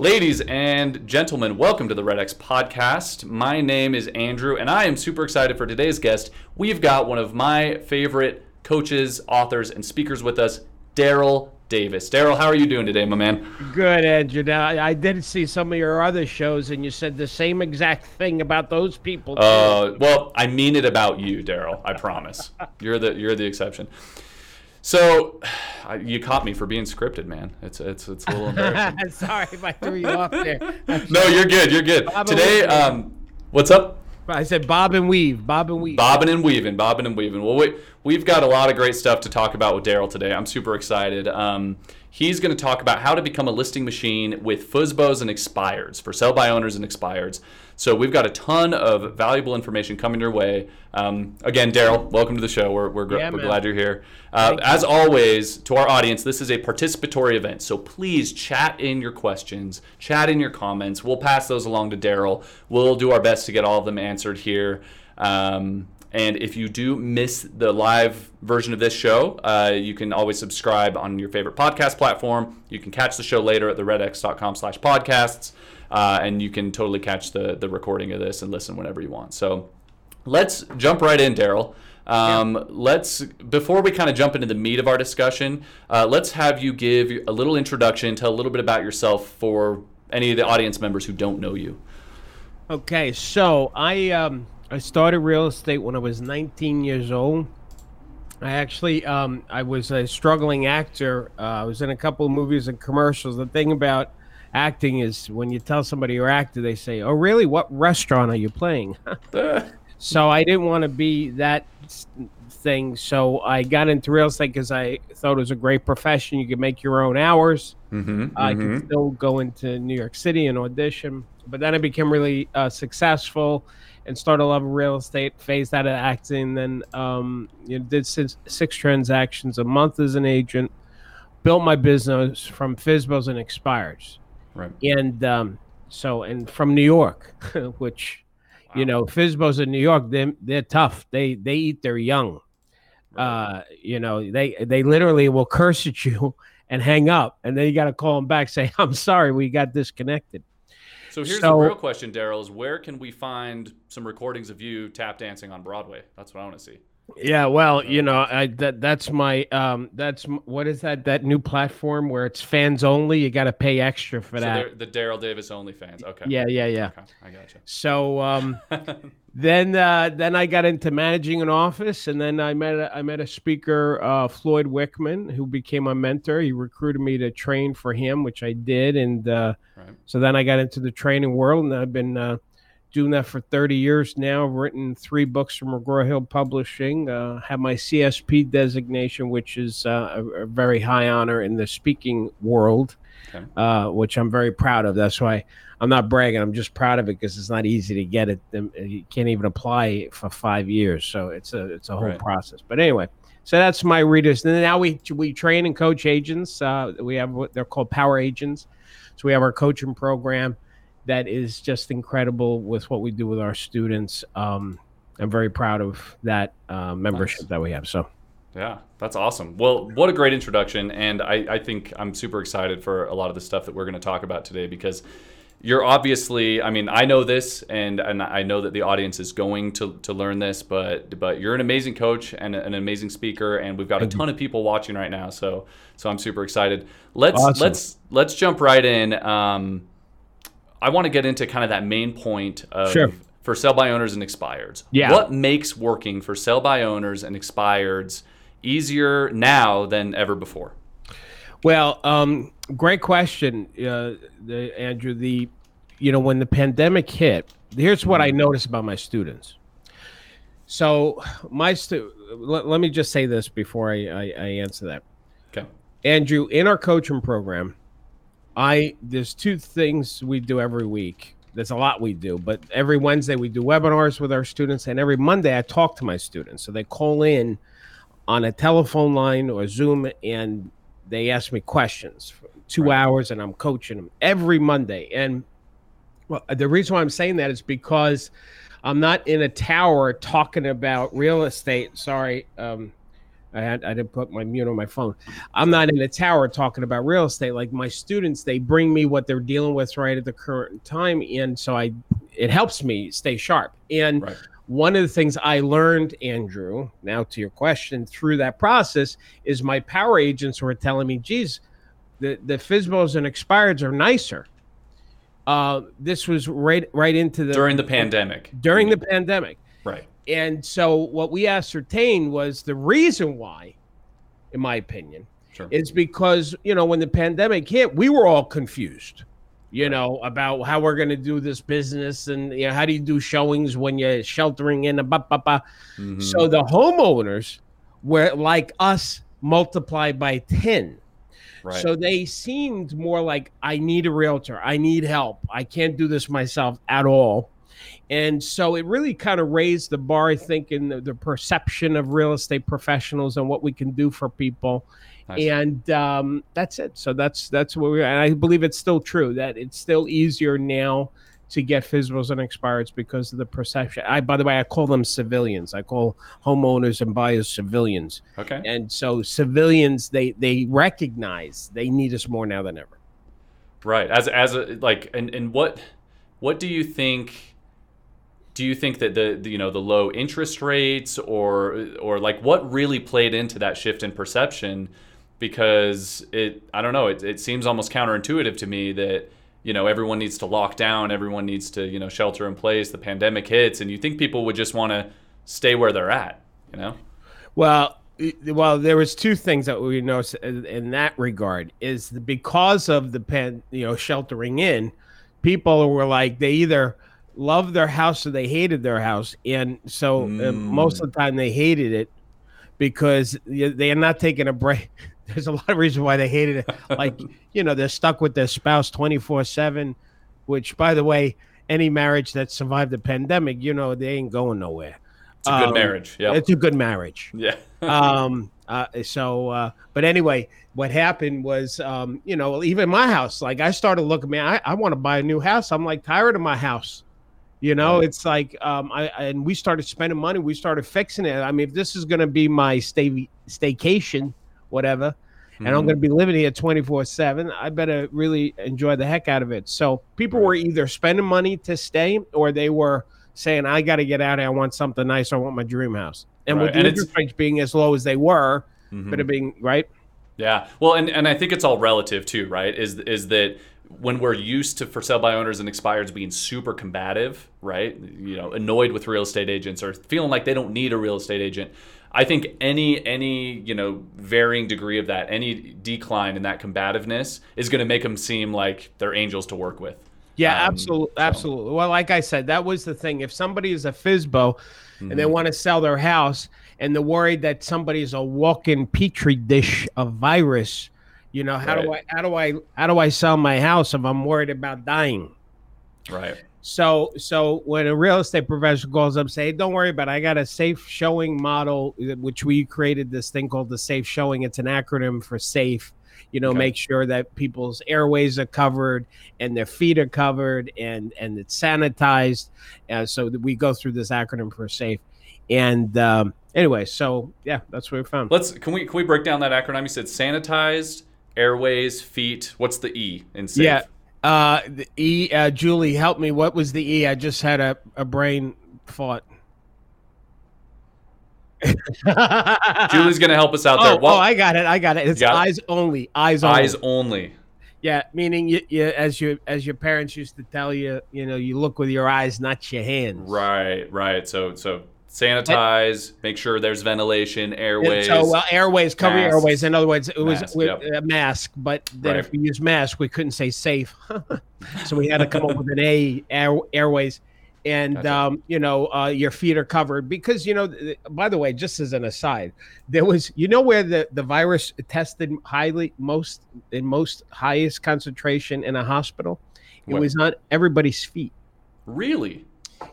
Ladies and gentlemen, welcome to the Red X podcast. My name is Andrew, and I am super excited for today's guest. We've got one of my favorite coaches, authors, and speakers with us, Darryl Davis. Darryl, how are you doing today, my man? Good, Andrew. Now, I did see some of your other shows, and you said the same exact thing about those people. Uh, well, I mean it about you, Darryl. I promise. you're the you're the exception. So, you caught me for being scripted, man. It's it's it's a little embarrassing. Sorry if I threw you off there. no, you're good. You're good. Bob Today, um, what's up? I said bob and weave, bob and weave. Bobbing and weaving, bobbing and weaving. Well, we, we've got a lot of great stuff to talk about with Darryl today. I'm super excited. Um, he's going to talk about how to become a listing machine with FSBOs and expireds for sell by owners and expireds. So we've got a ton of valuable information coming your way. Um, again, Darryl, welcome to the show. We're, we're, gr- Yeah, we're glad you're here. Uh, as always, to our audience, this is a participatory event. So please chat in your questions, chat in your comments. We'll pass those along to Darryl. We'll do our best to get all of them answered here. Um, and if you do miss the live version of this show, uh, you can always subscribe on your favorite podcast platform. You can catch the show later at theredx.com slash podcasts. Uh, and you can totally catch the, the recording of this and listen whenever you want. So let's jump right in, Darryl. Um, Let's before we kind of jump into the meat of our discussion, uh, let's have you give a little introduction, tell a little bit about yourself for any of the audience members who don't know you. Okay, so I um I started real estate when I was 19 years old. I actually um I was a struggling actor. Uh, I was in a couple of movies and commercials. The thing about acting is when you tell somebody you're actor, they say, "Oh, really? What restaurant are you playing?" So I didn't want to be that thing. So I got into real estate because I thought it was a great profession. You could make your own hours. Mm-hmm, I could still go into New York City and audition. But then I became really uh, successful and started loving real estate, phased out of acting. Then um, you know, did six, six transactions a month as an agent, built my business from FSBOs and expires Right. and um, so and from New York, which you know FSBOs in New York, they they're tough. They they eat their young. Uh, you know they they literally will curse at you and hang up, and then you got to call them back, say I'm sorry, we got disconnected. So here's So- the real question, Darryl: Is where can we find some recordings of you tap dancing on Broadway? That's what I want to see. Yeah, well, you know, I that that's my um that's what is that that new platform where it's fans only. You got to pay extra for So that. the Darryl Davis only fans. Okay. Yeah, yeah, yeah. Okay, I gotcha. So um, then uh, then I got into managing an office, and then I met a, I met a speaker, uh, Floyd Wickman, who became my mentor. He recruited me to train for him, which I did, and uh, Right. so then I got into the training world, and I've been uh, doing that for 30 years now. I've written three books from McGraw Hill Publishing. Uh, have my CSP designation, which is uh, a, a very high honor in the speaking world, Okay. uh, which I'm very proud of. That's why I'm not bragging. I'm just proud of it because it's not easy to get it. Um, You can't even apply for five years, so it's a it's a whole Right. process. But anyway, so that's my readers. And now we we train and coach agents. Uh, we have what they're called power agents. So we have our coaching program that is just incredible with what we do with our students. Um, I'm very proud of that uh, membership Nice. that we have. So Yeah, that's awesome. Well, what a great introduction. And I, I think I'm super excited for a lot of the stuff that we're going to talk about today because you're obviously, I mean, I know this and, and I know that the audience is going to, to learn this, but but you're an amazing coach and an amazing speaker and we've got a ton of people watching right now. So so I'm super excited. Let's Awesome. let's let's jump right in. Um, I want to get into kind of that main point of Sure. for sell by owners and expireds. Yeah. What makes working for sell by owners and expireds easier now than ever before? Well, um, great question, uh, the, Andrew. The you know when the pandemic hit, here's what I noticed about my students. So my stu- let, let me just say this before I, I, I answer that. Okay. Andrew, in our coaching program, I there's two things we do every week. There's a lot we do, but every Wednesday we do webinars with our students, and every Monday I talk to my students. So they call in on a telephone line or Zoom, and they ask me questions for two right. hours, and I'm coaching them every Monday. And well, the reason why I'm saying that is because I'm not in a tower talking about real estate. Sorry, um, I had I didn't put my mute on my phone. I'm not in a tower talking about real estate. Like my students, they bring me what they're dealing with right at the current time, and so I it helps me stay sharp. And right. one of the things I learned, Andrew, now to your question, through that process is my power agents were telling me, "Geez, the the FSBOs and expireds are nicer." Uh, this was right right into the during the pandemic. During the pandemic, right? And so what we ascertained was the reason why, in my opinion, sure. is because you know when the pandemic hit, we were all confused, you right. know, about how we're going to do this business and you know how do you do showings when you're sheltering in a ba ba ba. Mm-hmm. So the homeowners were like us multiplied by ten. Right. So they seemed more like I need a realtor. I need help. I can't do this myself at all. And so it really kind of raised the bar, I think, in the, the perception of real estate professionals and what we can do for people. Nice. And um, that's it. So that's that's what we. And I believe it's still true that it's still easier now to get FSBOs and expireds because of the perception. I, by the way, I call them civilians. I call homeowners and buyers civilians. Okay. And so civilians, they they recognize they need us more now than ever. Right. As as a like, and and what what do you think? Do you think that the, the you know the low interest rates or or like what really played into that shift in perception? Because it, I don't know, it, it seems almost counterintuitive to me that you know everyone needs to lock down everyone needs to you know shelter in place the pandemic hits and you think people would just want to stay where they're at you know well well there was two things that we noticed in that regard is because of the pen you know sheltering in people were like they either loved their house or they hated their house and so mm. most of the time they hated it because they are not taking a break there's a lot of reasons why they hated it. Like, you know, they're stuck with their spouse 24 7, which, by the way, any marriage that survived the pandemic, you know, they ain't going nowhere. It's a good um, marriage. Yeah. It's a good marriage. Yeah. um, uh, so, uh, but anyway, what happened was, um, you know, even my house, like I started looking, man, I, I want to buy a new house. I'm like tired of my house. You know, right. it's like, um, I, and we started spending money. We started fixing it. I mean, if this is going to be my stay staycation, whatever, mm-hmm. and I'm mm-hmm. going to be living here 24 7, I better really enjoy the heck out of it. So people were either spending money to stay or they were saying, I got to get out of here. I want something nice. I want my dream house. And right. with the and interest rates being as low as they were, mm-hmm. but it being right. Yeah. Well, and, and I think it's all relative too, right? Is is that when we're used to for sale by owners and expireds being super combative, right? You know, annoyed with real estate agents or feeling like they don't need a real estate agent. I think any any you know varying degree of that, any decline in that combativeness is going to make them seem like they're angels to work with. Yeah, um, absolutely, so. absolutely. Well, like I said, that was the thing. If somebody is a FSBO mm-hmm. and they mm-hmm. want to sell their house and the worry that somebody is a walk-in petri dish of virus, you know, how right. do I how do I how do I sell my house if I'm worried about dying? Right. So, so when a real estate professional calls up, say, "Don't worry about, it. I got a safe showing model, which we created this thing called the safe showing. It's an acronym for safe. You know, okay. make sure that people's airways are covered and their feet are covered and and it's sanitized. Uh, so we go through this acronym for safe. And um, anyway, so yeah, that's what we found. Let's can we can we break down that acronym? You said sanitized, airways, feet. What's the E in safe? Yeah. Uh, the E, uh, Julie, help me. What was the E? I just had a, a brain thought. Julie's gonna help us out oh, there. Well, oh, I got it. I got it. It's eyes it? only. Eyes only. Eyes only. Yeah, meaning you, you, as your as your parents used to tell you, you know, you look with your eyes, not your hands. Right, right. So, so sanitize, make sure there's ventilation, airways. So well, airways, cover your airways. In other words, it was mask, yep. a mask, but then right. if we use mask, we couldn't say safe, so we had to come up with an A air, airways. and Gotcha. um, you know uh, your feet are covered because you know. th- By the way, just as an aside, there was you know where the the virus tested highly most in most highest concentration in a hospital. It Where? was on everybody's feet. Really?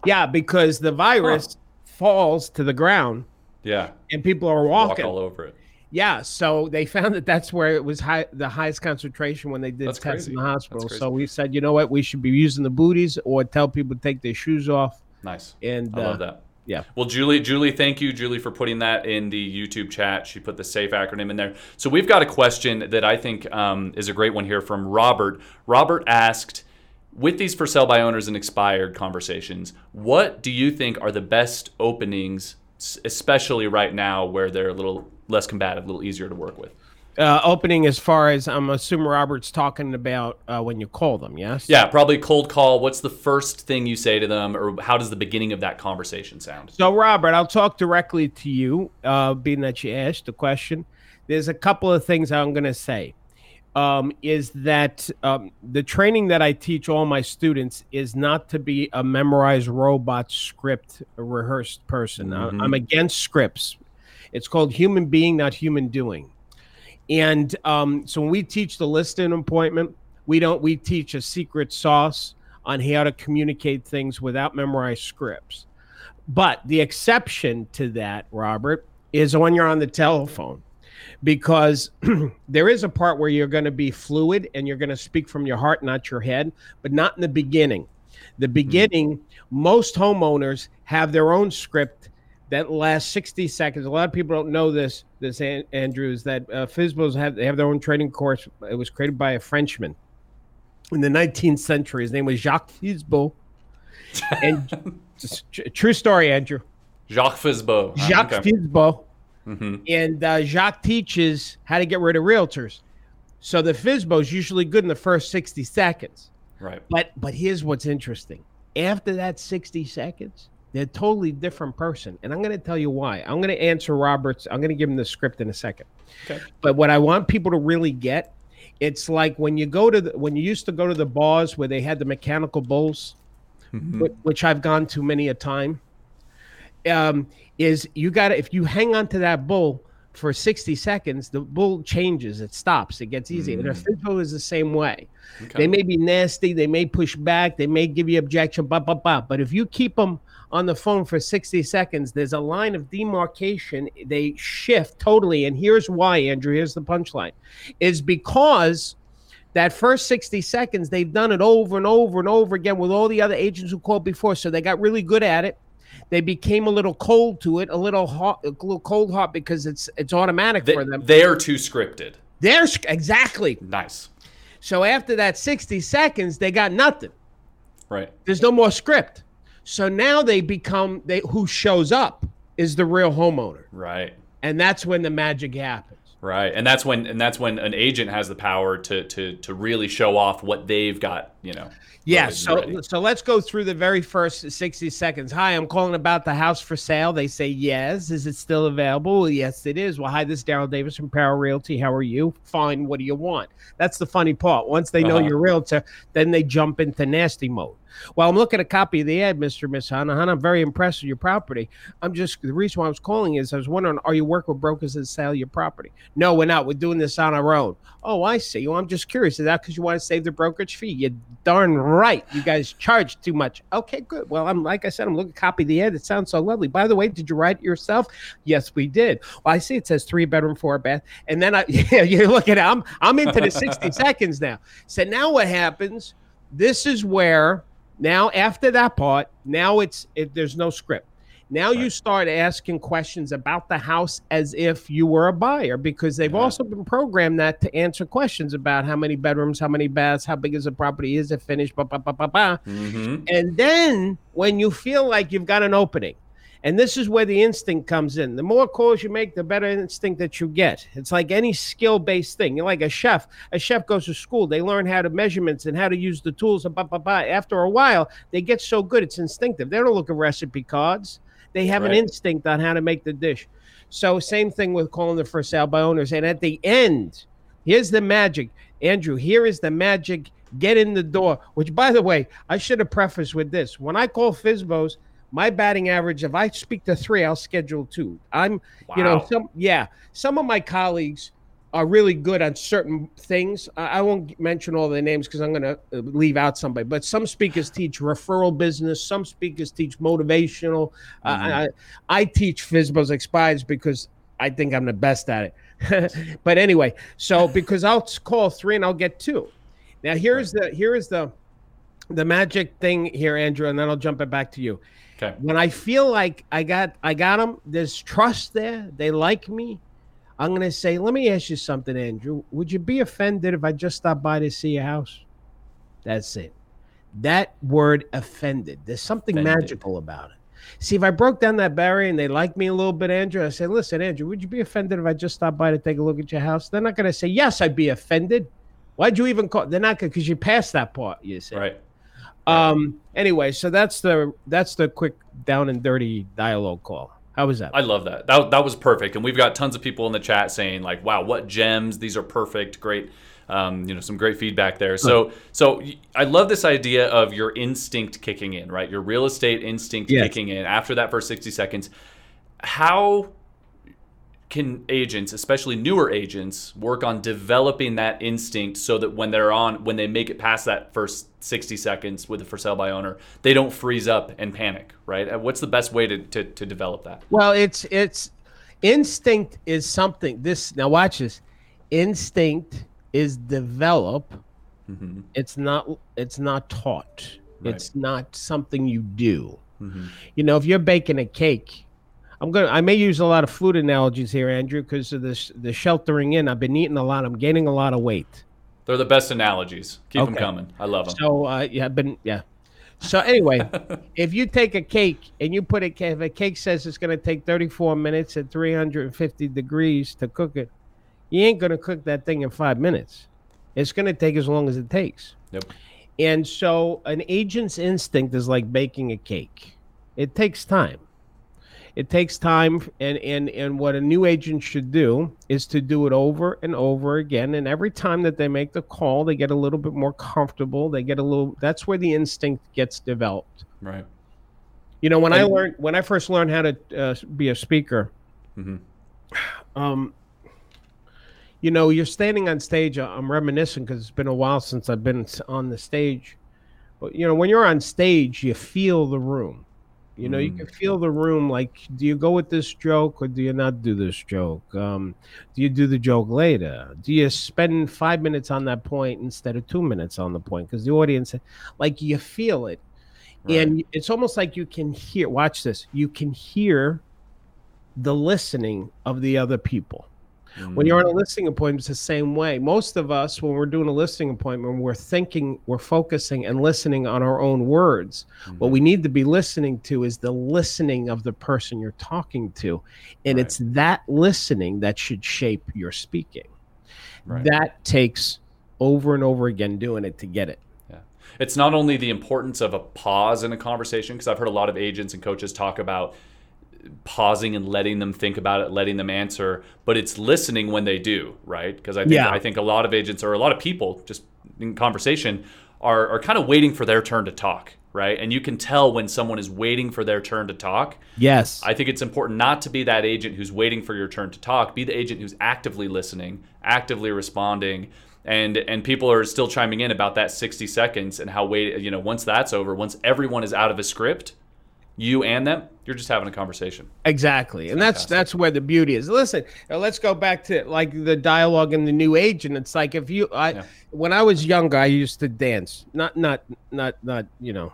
Yeah, because the virus falls to the ground Yeah. and people are Walk walking. all over it. Yeah, so they found that that's where it was high, the highest concentration when they did That's tests in the hospital. So we said, you know what, we should be using the booties or tell people to take their shoes off. Nice. And I uh, love that. yeah. Well, Julie, Julie, thank you, Julie, for putting that in the YouTube chat. She put the SAFE acronym in there. So we've got a question that I think um, is a great one here from Robert. Robert asked, with these for sale by owners and expired conversations, what do you think are the best openings, especially right now where they're a little less combative, a little easier to work with? uh, opening as far as I'm assuming Robert's talking about uh, when you call them. Yes. Yeah, probably cold call. What's the first thing you say to them, or how does the beginning of that conversation sound? So Robert, I'll talk directly to you, uh, being that you asked the question. There's a couple of things I'm going to say. Um, is that um, the training that I teach all my students is not to be a memorized robot script rehearsed person. Mhm. I'm against scripts. It's called human being, not human doing. And um, so when we teach the listing appointment, we don't we teach a secret sauce on how to communicate things without memorized scripts. But the exception to that, Robert, is when you're on the telephone, because there is a part where you're going to be fluid and you're going to speak from your heart, not your head, but not in the beginning. The beginning, most homeowners have their own script that lasts 60 seconds. A lot of people don't know this. This An- Andrew is that uh, FSBOs have they have their own training course. It was created by a Frenchman in the 19th century. His name was Jacques Fisbeau. And true story, Andrew. Jacques Fisbeau. Ah, Jacques okay. Fisbeau. Hmm And uh, Jacques teaches how to get rid of realtors. So the FSBO is usually good in the first 60 seconds. Right. But but here's what's interesting. After that 60 seconds, they're a totally different person. And I'm going to tell you why. I'm going to answer Roberts. I'm going to give him the script in a second. Okay. But what I want people to really get, it's like when you go to the, when you used to go to the bars where they had the mechanical bulls, Mhm. which I've gone to many a time. Um, is you got to if you hang on to that bull for 60 seconds, the bull changes, it stops, it gets easy. And a Mm. FSBO is the same way. Okay. They may be nasty, they may push back, they may give you objection, blah, blah, blah. But if you keep them on the phone for 60 seconds, there's a line of demarcation. They shift totally. And here's why, Andrew. Here's the punchline is because that first 60 seconds, they've done it over and over and over again with all the other agents who called before. So they got really good at it. They became a little cold to it, a little hot, a little cold hot because it's it's automatic They, for them. they're too scripted. They're exactly. Nice. So after that 60 seconds, they got nothing. Right. There's no more script. So now they become they who shows up is the real homeowner. Right. And that's when the magic happens. Right. And that's when and that's when an agent has the power to to to really show off what they've got, you know. Yeah, so ready. so let's go through the very first 60 seconds. Hi, I'm calling about the house for sale. They say yes. Is it still available? Well, yes, it is. Well, hi, this is Darryl Davis from Power Realty. How are you? Fine. What do you want? That's the funny part. Once they know Uh-huh. you're realtor, then they jump into nasty mode. Well, I'm looking at a copy of the ad, Mr. Miss Hanahan. I'm very impressed with your property. I'm just the reason why I was calling is I was wondering, are you working with brokers that sell your property? No, we're not. We're doing this on our own. Oh, I see. Well, I'm just curious. Is that because you want to save the brokerage fee? You darn right. You guys charge too much. Okay, good. Well, I'm like I said, I'm looking at a copy of the ad. It sounds so lovely. By the way, did you write it yourself? Yes, we did. Well, I see it says three bedroom, four bath. And then I yeah, you're looking at I'm I'm into the 60 seconds now. So now what happens? This is where now after that part, now it's it, there's no script. Now you start asking questions about the house as if you were a buyer because they've Yeah. also been programmed that to answer questions about how many bedrooms, how many baths, how big is the property, is it finished, blah, blah, blah, blah, blah. Mhm. And then when you feel like you've got an opening, and this is where the instinct comes in. The more calls you make, the better instinct that you get. It's like any skill based thing. You're like a chef. A chef goes to school, they learn how to measurements and how to use the tools. And blah, blah, blah. After a while, they get so good, it's instinctive. They don't look at recipe cards, they have an instinct on how to make the dish. So, same thing with calling the for sale by owners. And at the end, here's the magic. Andrew, here is the magic get in the door. Which, by the way, I should have prefaced with this: when I call FSBOs, my batting average, if I speak to three, I'll schedule two. I'm, wow. you know, some yeah, some of my colleagues are really good on certain things. I, I won't mention all the names because I'm going to uh, leave out somebody. But some speakers teach referral business. Some speakers teach motivational. Mm-hmm. Uh, I, I teach FSBOs expires because I think I'm the best at it. but anyway, so because I'll call three and I'll get two. Now here's the here is the the magic thing here, Andrew, and then I'll jump it back to you. Okay. When I feel like I got I got them, there's trust there. They like me. I'm gonna say, let me ask you something, Andrew. Would you be offended if I just stopped by to see your house? That's it. That word offended. There's something offended. magical about it. See, if I broke down that barrier and they like me a little bit, Andrew, I said, listen, Andrew, would you be offended if I just stopped by to take a look at your house? They're not going to say, yes, I'd be offended. Why'd you even call? They're not going because you passed that part, you say. Right. Um. Anyway, so that's the that's the quick down and dirty dialogue call. How was that? I love that. That that was perfect, and we've got tons of people in the chat saying like, "Wow, what gems! These are perfect, great." Um, you know, some great feedback there. So, so I love this idea of your instinct kicking in, right? Your real estate instinct yes. kicking in after that first sixty seconds. How can agents, especially newer agents, work on developing that instinct so that when they're on, when they make it past that first 60 seconds with the for sale by owner, they don't freeze up and panic, right? What's the best way to, to, to develop that? Well, it's, it's instinct is something this, now watch this. Instinct is developed. Mm-hmm. It's not, it's not taught. Right. It's not something you do. Mm-hmm. You know, if you're baking a cake, I'm gonna. I may use a lot of food analogies here, Andrew, because of this the sheltering in. I've been eating a lot. I'm gaining a lot of weight. They're the best analogies. Keep okay. them coming. I love them. So uh, yeah, I've been yeah. So anyway, if you take a cake and you put it, if a cake says it's going to take 34 minutes at 350 degrees to cook it, you ain't going to cook that thing in five minutes. It's going to take as long as it takes. Yep. And so an agent's instinct is like baking a cake. It takes time it takes time and and and what a new agent should do is to do it over and over again. And every time that they make the call they get a little bit more comfortable. They get a little that's where the instinct gets developed. Right. You know when and, i learned when i first learned how to uh, be a speaker mm-hmm. um you know you're standing on stage i'm reminiscing because it's been a while since i've been on the stage. But you know when you're on stage you feel the room you know, mm. you can feel the room. Like, do you go with this joke or do you not do this joke? Um, do you do the joke later? Do you spend five minutes on that point instead of two minutes on the point? Because the audience, like, you feel it, right. and it's almost like you can hear. Watch this. You can hear the listening of the other people. Mm-hmm. When you're on a listing appointment, it's the same way. Most of us, when we're doing a listing appointment, we're thinking, we're focusing and listening on our own words. Mm-hmm. What we need to be listening to is the listening of the person you're talking to. And right. it's that listening that should shape your speaking. Right. That takes over and over again doing it to get it. Yeah. It's not only the importance of a pause in a conversation, because I've heard a lot of agents and coaches talk about pausing and letting them think about it, letting them answer, but it's listening when they do, right? Because I think yeah. I think a lot of agents or a lot of people just in conversation are are kind of waiting for their turn to talk, right? And you can tell when someone is waiting for their turn to talk. Yes. I think it's important not to be that agent who's waiting for your turn to talk. Be the agent who's actively listening, actively responding. And, and people are still chiming in about that 60 seconds and how wait you know once that's over once everyone is out of a script you and them you're just having a conversation. Exactly and that's that's where the beauty is. Listen let's go back to like the dialogue in the new age and it's like if you i yeah. when i was younger i used to dance. Not not not not you know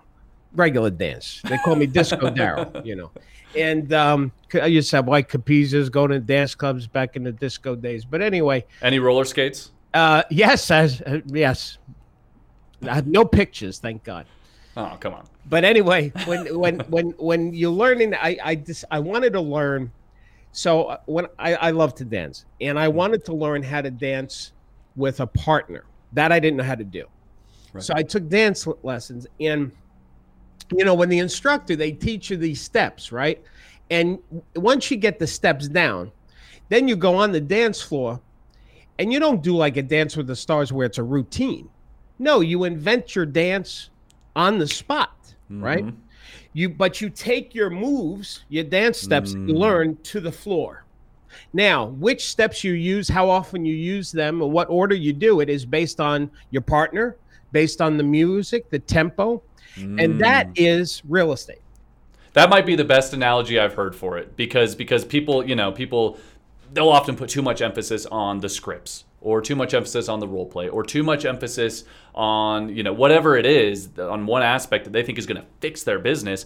regular dance. They call me disco darryl you know. And um i used to have white Capezios going to dance clubs back in the disco days. But anyway. Any roller skates? Uh yes uh, yes. I have no pictures thank god oh come on but anyway, when when when when you're learning, I I just I wanted to learn. So uh, when I, I love to dance, and I wanted to learn how to dance with a partner. That I didn't know how to do. Right. So I took dance lessons, and you know when the instructor they teach you these steps, right? And once you get the steps down, then you go on the dance floor, and you don't do like a dance with the stars where it's a routine No, you invent your dance on the spot, right? Mhm. You but you take your moves, your dance steps you Mm. learn to the floor. Now, which steps you use, how often you use them, and what order you do it is based on your partner, based on the music, the tempo, and that Mm. real estate. That might be the best analogy I've heard for it because because people, you know, people they'll often put too much emphasis on the scripts or too much emphasis on the role play or too much emphasis on, you know, whatever it is on one aspect that they think is going to fix their business,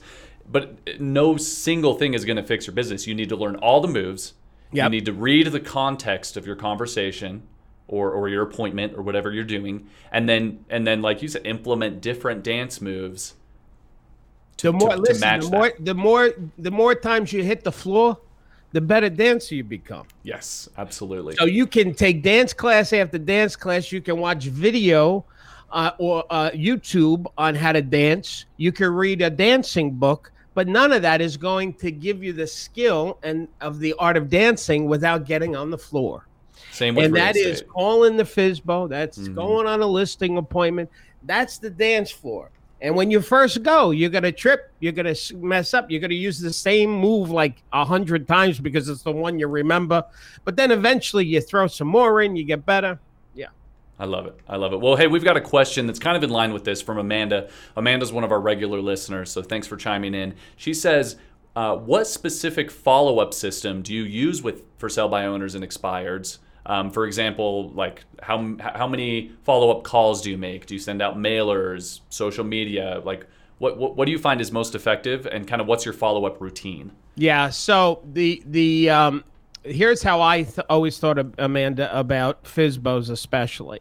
but eh, no single thing is going to fix your business. You need to learn all the moves. You need to read the context of your conversation or, or your appointment or whatever you're doing and then and then like you said implement different dance moves The more to listen, match the that. more the more the more times you hit the floor, the better dancer you become. Yes, absolutely. So you can take dance class after dance class. You can watch video uh, or uh, YouTube on how to dance. You can read a dancing book, but none of that is going to give you the skill and of the art of dancing without getting on the floor. Same with and that is calling the FSBO. That's Mhm. going on a listing appointment. That's the dance floor. And when you first go, you're gonna trip. You're gonna mess up. You're gonna use the same move like a hundred times because it's the one you remember. But then eventually you throw some more in. You get better. Yeah. I love it. I love it. Well, hey, we've got a question that's kind of in line with this from Amanda. Amanda's one of our regular listeners, so thanks for chiming in. She says, uh, "What specific follow-up system do you use with for sale by owners and expireds? Um, for example, like how how many follow-up calls do you make? Do you send out mailers, social media? Like what what, what do you find is most effective, and kind of what's your follow-up routine? Yeah. So the the um, here's how I th- always thought of Amanda about FSBOs, especially,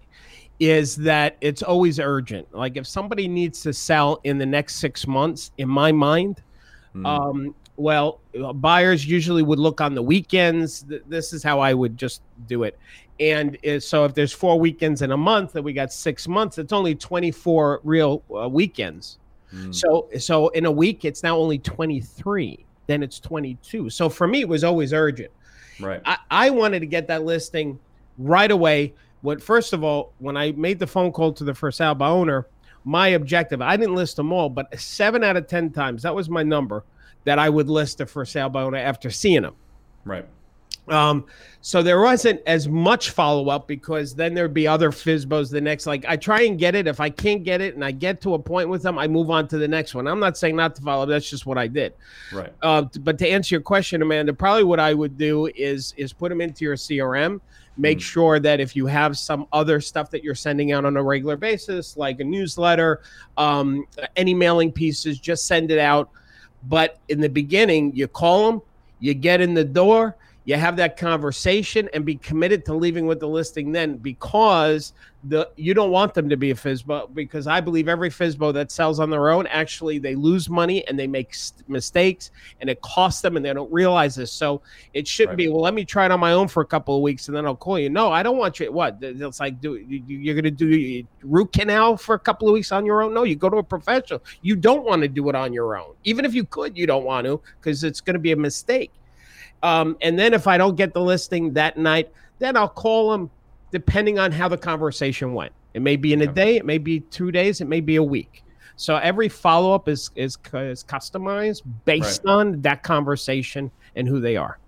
is that it's always urgent. Like if somebody needs to sell in the next six months, in my mind, Hmm. um, well, buyers usually would look on the weekends. This is how I would just do it. And uh, so if there's four weekends in a month and we got six months, it's only 24 real uh, weekends. Mm. So so in a week, it's now only 23. Then it's 22. So for me, it was always urgent. Right. I, I wanted to get that listing right away. What first of all, when I made the phone call to the first sale by owner, my objective, I didn't list them all, but seven out of ten times, that was my number that I would list a for sale by owner after seeing them. Right. Um, so there wasn't as much follow up because then there'd be other FSBOs the next. Like I try and get it. If I can't get it and I get to a point with them, I move on to the next one. I'm not saying not to follow. up. That's just what I did. Right. Uh, but to answer your question, Amanda, probably what I would do is is put them into your CRM. Make Mm. sure that if you have some other stuff that you're sending out on a regular basis, like a newsletter, um, any mailing pieces, just send it out. But in the beginning, you call them, you get in the door, you have that conversation, and be committed to leaving with the listing then because the you don't want them to be a FSBO because I believe every FSBO that sells on their own actually they lose money and they make s- mistakes and it costs them and they don't realize this. So it shouldn't Right. be well. Let me try it on my own for a couple of weeks and then I'll call you. No, I don't want you. What? It's like do you're going to do root canal for a couple of weeks on your own? No, you go to a professional. You don't want to do it on your own. Even if you could, you don't want to because it's going to be a mistake. Um, and then if I don't get the listing that night, then I'll call them depending on how the conversation went. It may be in a day, it may be two days, it may be a week. So every follow up is, is is customized based on that conversation and who they are.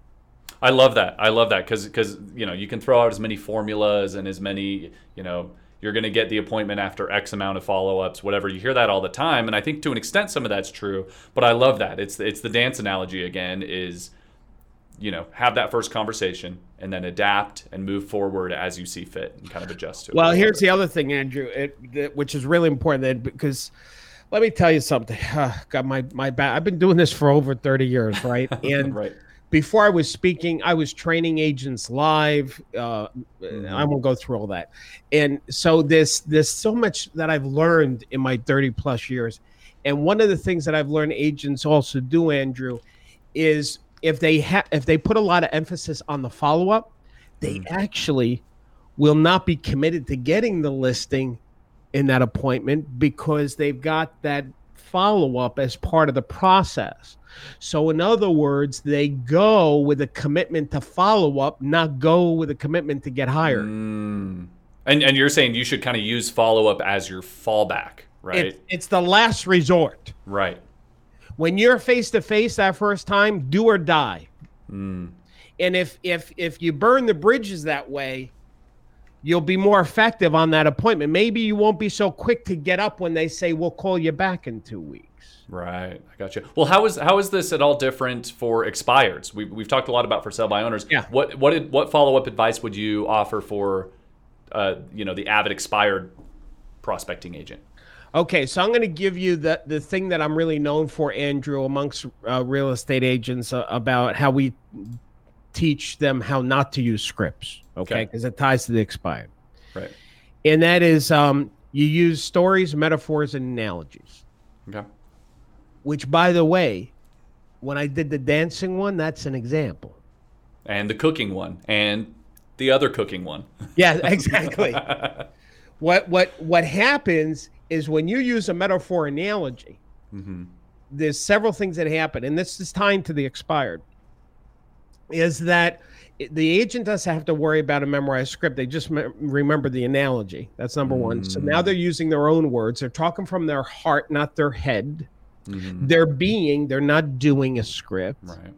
I love that. I love that because because you know you can throw out as many formulas and as many you know you're going to get the appointment after X amount of follow-ups, whatever. You hear that all the time, and I think to an extent some of that's true. But I love that. It's it's the dance analogy again. Is you know have that first conversation and then adapt and move forward as you see fit and kind of adjust to it. Well, here's the other thing, Andrew, it, that, which is really important because let me tell you something. God, my my back. I've been doing this for over 30 years, right? And right. before I was speaking, I was training agents live. Uh, Mhm. I won't go through all that. And so there's there's so much that I've learned in my 30 plus years. And one of the things that I've learned agents also do, Andrew, is if they have if they put a lot of emphasis on the follow up, they Mhm. actually will not be committed to getting the listing in that appointment because they've got that follow up as part of the process. So, in other words, they go with a commitment to follow up, not go with a commitment to get hired. Mm. And and you're saying you should kind of use follow up as your fallback, right? It's, it's the last resort. right. When you're face to face that first time, do or die. Mm. And if if if you burn the bridges that way, you'll be more effective on that appointment. Maybe you won't be so quick to get up when they say we'll call you back in two weeks. Right, I got you. Well, how is how is this at all different for expireds? We, we've talked a lot about for sale by owners. Yeah. What what did, what follow up advice would you offer for, uh, you know, the avid expired prospecting agent? Okay, so I'm going to give you the the thing that I'm really known for, Andrew, amongst uh, real estate agents uh, about how we teach them how not to use scripts. Okay, Okay. because it ties to the expired, Right. and that is um, you use stories, metaphors, and analogies. Okay. Which, by the way, when I did the dancing one, that's an example. And the cooking one, and the other cooking one. Yeah, exactly. what what what happens is when you use a metaphor analogy, hmm there's several things that happen, and this is time to the expired. Is that the agent doesn't have to worry about a memorized script. They just me- remember the analogy. That's number one. So now Mm. they're using their own words. They're talking from their heart, not their head. hmm They're being. They're not doing a script. Right.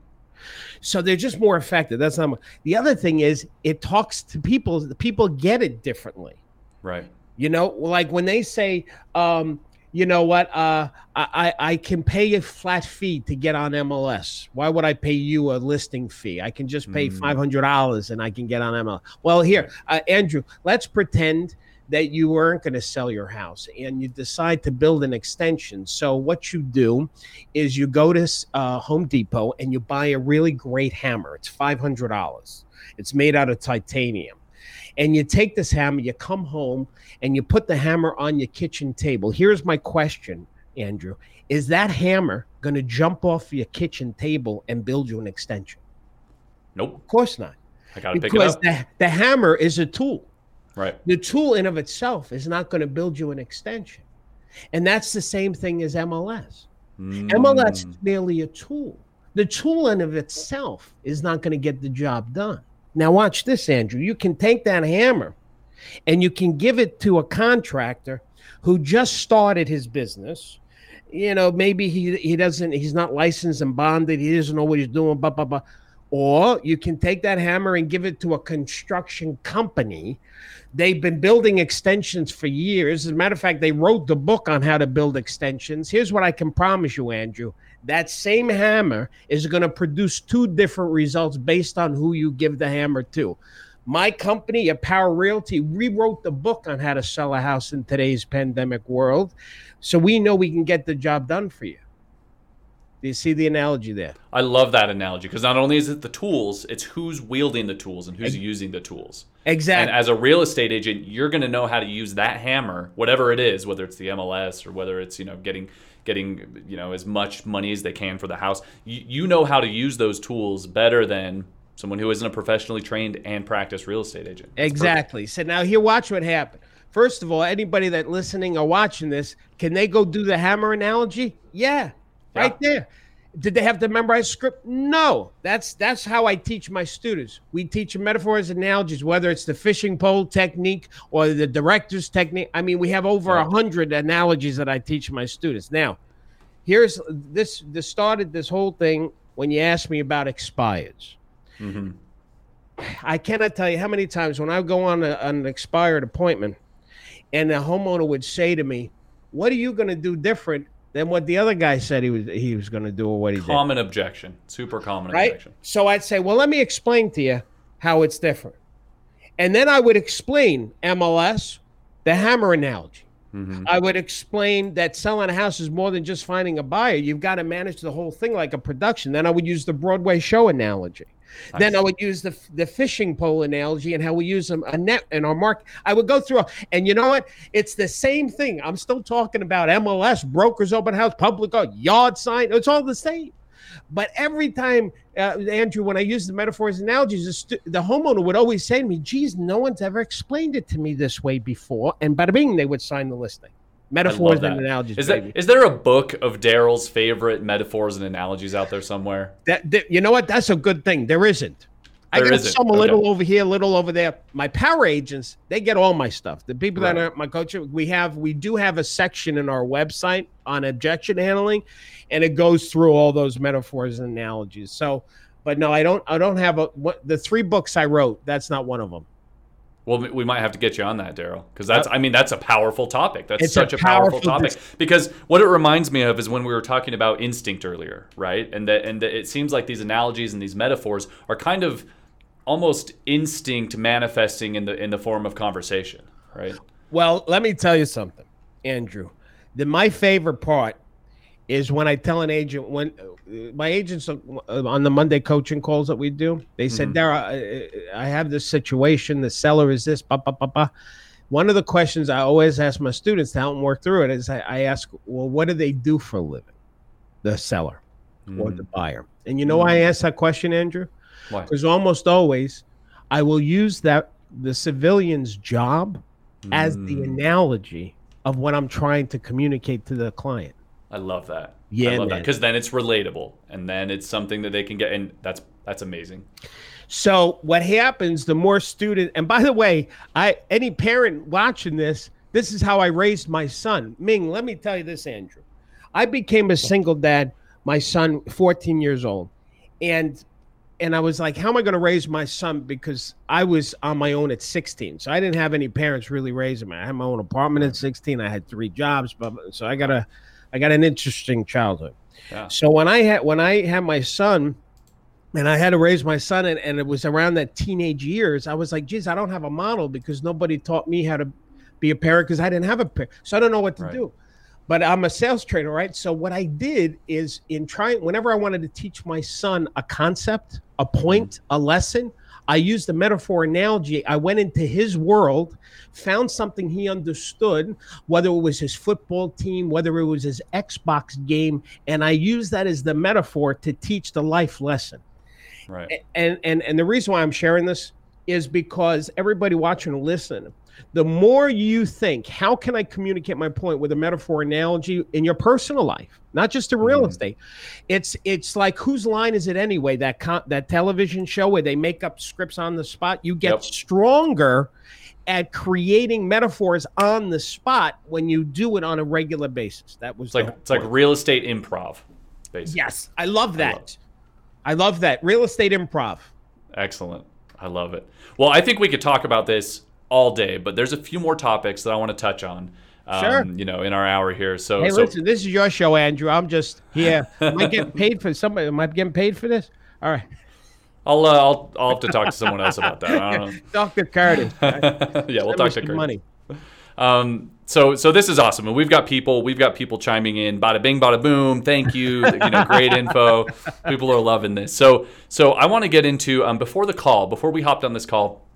So they're just more effective. That's not. The other thing is it talks to people. The people get it differently. Right. You know, like when they say, um, you know what, uh, I, I can pay a flat fee to get on MLS. Why would I pay you a listing fee? I can just pay Mm. five hundred dollars and I can get on MLS. Well, here, uh, Andrew, let's pretend that you weren't going to sell your house and you decide to build an extension. So what you do is you go to uh, Home Depot and you buy a really great hammer. It's five hundred dollars. It's made out of titanium and you take this hammer, you come home, and you put the hammer on your kitchen table. Here's my question, Andrew: Is that hammer going to jump off your kitchen table and build you an extension? Nope. Of course not, I gotta pick it because up. the, the hammer is a tool. Right. The tool in of itself is not going to build you an extension, and that's the same thing as MLS. MLS Mm. is merely a tool. The tool in of itself is not going to get the job done. Now watch this, Andrew. You can take that hammer and you can give it to a contractor who just started his business. You know, maybe he he doesn't he's not licensed and bonded, he doesn't know what he's doing, blah blah blah. Or you can take that hammer and give it to a construction company. They've been building extensions for years. As a matter of fact, they wrote the book on how to build extensions. Here's what I can promise you, Andrew. That same hammer is going to produce two different results based on who you give the hammer to. My company, a Power Realty, rewrote the book on how to sell a house in today's pandemic world. So we know we can get the job done for you. Do you see the analogy there? I love that analogy because not only is it the tools, it's who's wielding the tools and who's using the tools. Exactly. And as a real estate agent, you're going to know how to use that hammer, whatever it is, whether it's the MLS or whether it's you know getting getting you know as much money as they can for the house. You, you know how to use those tools better than someone who isn't a professionally trained and practiced real estate agent. That's perfect. Exactly. So now here, watch what happened. First of all, anybody that listening or watching this, can they go do the hammer analogy? Yeah, Yeah. right there. Did they have to memorize script? No. That's that's how I teach my students. We teach them metaphors and analogies, whether it's the fishing pole technique or the director's technique. I mean, we have over a hundred analogies that I teach my students. Now, here's this. This started this whole thing when you asked me about expires. Mhm. I cannot tell you how many times when I go on, a, on an expired appointment and the homeowner would say to me, What are you going to do different than what the other guy said he was he was going to do or what he did. Common objection, super common did? Right? objection. So I'd say, Well, let me explain to you how it's different. And then I would explain MLS, the hammer analogy. Mhm. I would explain that selling a house is more than just finding a buyer. You've got to manage the whole thing like a production. Then I would use the Broadway show analogy. Then I would use the the fishing pole analogy and how we use them a net in our market. I would go through, and you know what? It's the same thing. I'm still talking about MLS, brokers, open house, public yard sign. It's all the same. But every time, uh, Andrew, when I use the metaphors and analogies, the, stu- the homeowner would always say to me, "Geez, no one's ever explained it to me this way before." And bada bing, they would sign the listing. Metaphors and analogies. Is baby. that is there a book of Darryl's favorite metaphors and analogies out there somewhere? that, that- you know what? That's a good thing. There isn't. I There got isn't. some a Okay. little over here, a little over there. My power agents, they get all my stuff. The people that Right. are my coach, we have, we do have a section in our website on objection handling, and it goes through all those metaphors and analogies. So, but no, I don't, I don't have a what the three books I wrote. That's not one of them. Well, we might have to get you on that, Darryl, because that's, I mean, that's a powerful topic. That's such a, powerful, powerful topic. dis- because what it reminds me of is when we were talking about instinct earlier, right? And that, and that it seems like these analogies and these metaphors are kind of almost instinct manifesting in the in the form of conversation, right? Well, let me tell you something, Andrew. The my favorite part is when I tell an agent when uh, my agents on the Monday coaching calls that we do, they said, Mhm. "Dara, I, have this situation. The seller is this." Ba, ba, ba, ba. One of the questions I always ask my students to help them work through it is I, I ask, "Well, what do they do for a living?" The seller or Mm. the buyer. And you know why I ask that question, Andrew? Because almost always, I will use that the civilian's job as the Mm. analogy of what I'm trying to communicate to the client. I love that. Yeah, I love that because then it's relatable, and then it's something that they can get, and that's that's amazing. So what happens the more student and by the way, I any parent watching this, this is how I raised my son. Ming, let me tell you this, Andrew. I became a single dad, my son 14 years old. And and I was like, how am I going to raise my son because I was on my own at 16. So I didn't have any parents really raising me. I had my own apartment at 16. I had three jobs, but so I got a I got an interesting childhood. Yeah. So when I had when I had my son, and I had to raise my son, and, and it was around that teenage years, I was like, geez, I don't have a model because nobody taught me how to be a parent because I didn't have a parent. So I don't know what to Right. do. But I'm a sales trainer, right? So what I did is in trying whenever I wanted to teach my son a concept, a point, mm-hmm. a lesson, I used the metaphor analogy. I went into his world, found something he understood, whether it was his football team, whether it was his Xbox game, and I used that as the metaphor to teach the life lesson. Right. And and and the reason why I'm sharing this is because everybody watching and listening, the more you think, how can I communicate my point with a metaphor analogy in your personal life, not just in real Mhm. estate? It's it's like whose line is it anyway? That con- that television show where they make up scripts on the spot. You get Yep. stronger at creating metaphors on the spot when you do it on a regular basis. That was It's like it's like real estate improv, basically. yes, I love I that. love- I love that real estate improv. Excellent. I love it. Well, I think we could talk about this all day, but there's a few more topics that I want to touch on. Um, Sure. You know, in our hour here. So, Hey, so listen, this is your show, Andrew. I'm just here. Am I getting paid for somebody? Am I getting paid for this? All right, I'll, uh, I'll I'll have to talk to someone else about that. I don't Dr. Curtis. yeah, we'll Send talk to Kurt. money. Um, so so this is awesome, and we've got people we've got people chiming in. Bada bing, bada boom. Thank you. you know, great info. People are loving this. So so I want to get into um, before the call, before we hopped on this call.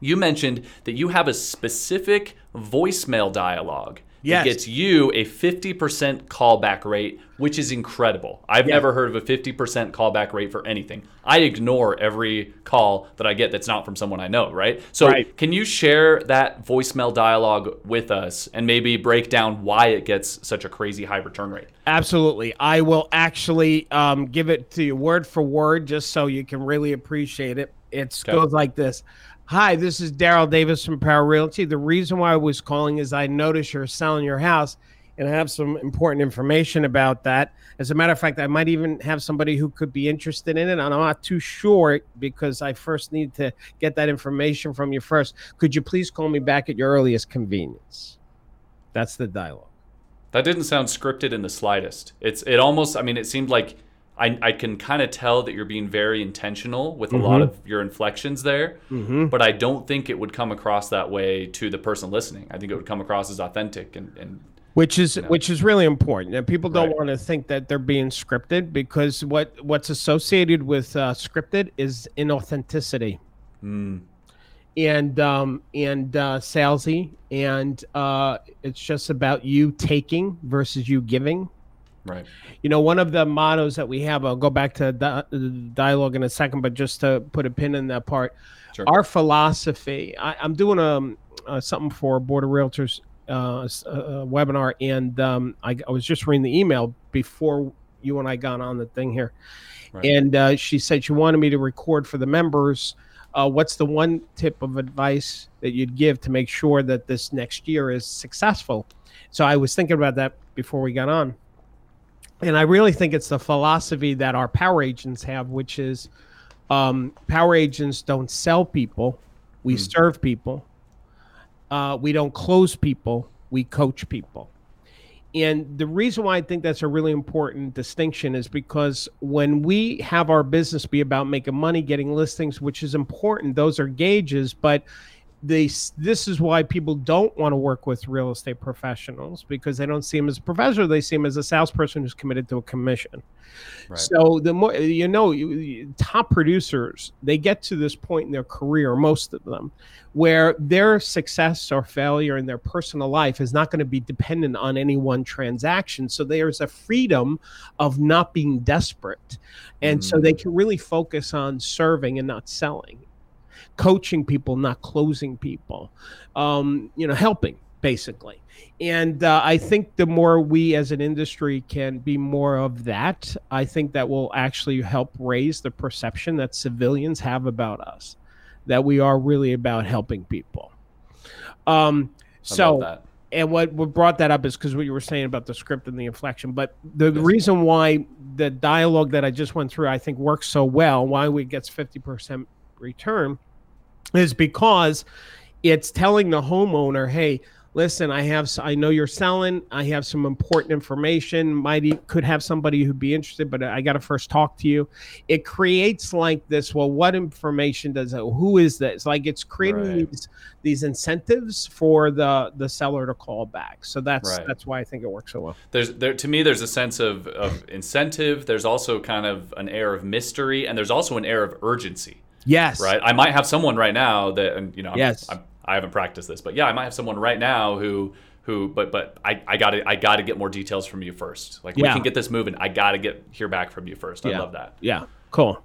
You mentioned that you have a specific voicemail dialogue Yes. that gets you a 50% callback rate, which is incredible. I've Yeah. never heard of a 50% callback rate for anything. I ignore every call that I get that's not from someone I know, right? So, Right. can you share that voicemail dialogue with us and maybe break down why it gets such a crazy high return rate? Absolutely. I will actually um, give it to you word for word just so you can really appreciate it. It Okay. goes like this Hi, this is Darryl Davis from Power Realty. The reason why I was calling is I noticed you're selling your house and I have some important information about that. As a matter of fact, I might even have somebody who could be interested in it. And I'm not too sure because I first need to get that information from you first. Could you please call me back at your earliest convenience? That's the dialogue. That didn't sound scripted in the slightest. It's it almost I mean it seemed like I, I can kind of tell that you're being very intentional with a lot Mhm. of your inflections there, Mm-hmm. but I don't think it would come across that way to the person listening. I think it would come across as authentic and, and which is you know. which is really important and people don't Right. want to think that they're being scripted because what what's associated with uh, scripted is inauthenticity mm, and um and uh salesy and uh it's just about you taking versus you giving right. you know one of the mottos that we have i'll go back to di- the dialogue in a second but just to put a pin in that part Sure. our philosophy I, i'm doing um uh, something for board of realtors uh, uh, uh, webinar and um, I, I was just reading the email before you and I got on the thing here, right. and uh, she said she wanted me to record for the members. Uh, what's the one tip of advice that you'd give to make sure that this next year is successful? So I was thinking about that before we got on, and I really think it's the philosophy that our power agents have, which is um, power agents don't sell people, we mm. serve people. Uh, we don't close people, we coach people. And the reason why I think that's a really important distinction is because when we have our business be about making money, getting listings, which is important, those are gauges, but they this is why people don't want to work with real estate professionals because they don't see him as a professional they see him as a salesperson who's committed to a commission right. so the more you know top producers they get to this point in their career most of them where their success or failure in their personal life is not going to be dependent on any one transaction so there's a freedom of not being desperate and mm. so they mm. can really focus on serving and not selling coaching people, not closing people, um, you know, helping basically. And uh, I think the more we as an industry can be more of that, I think that will actually help raise the perception that civilians have about us, that we are really about helping people. Um, so, and what, what brought that up is because what you were saying about the script and the inflection. But the yes. reason why the dialogue that I just went through, I think, works so well, why we gets 50% return is because it's telling the homeowner, hey, listen, I have, I know you're selling. I have some important information. Might could have somebody who'd be interested, but I got to first talk to you. It creates like this. Well, what information does it? Who is this? Like it's creating right. these these incentives for the the seller to call back. So that's right. that's why I think it works so well. There's there to me, there's a sense of of incentive. There's also kind of an air of mystery, and there's also an air of urgency. Yes. Right. I might have someone right now that, and you know, yes. I'm, I have not practiced this, but yeah, I might have someone right now who, who, but, but I, I gotta, I gotta get more details from you first. Like yeah. we can get this moving. I gotta get hear back from you first. I yeah. love that. Yeah. Cool.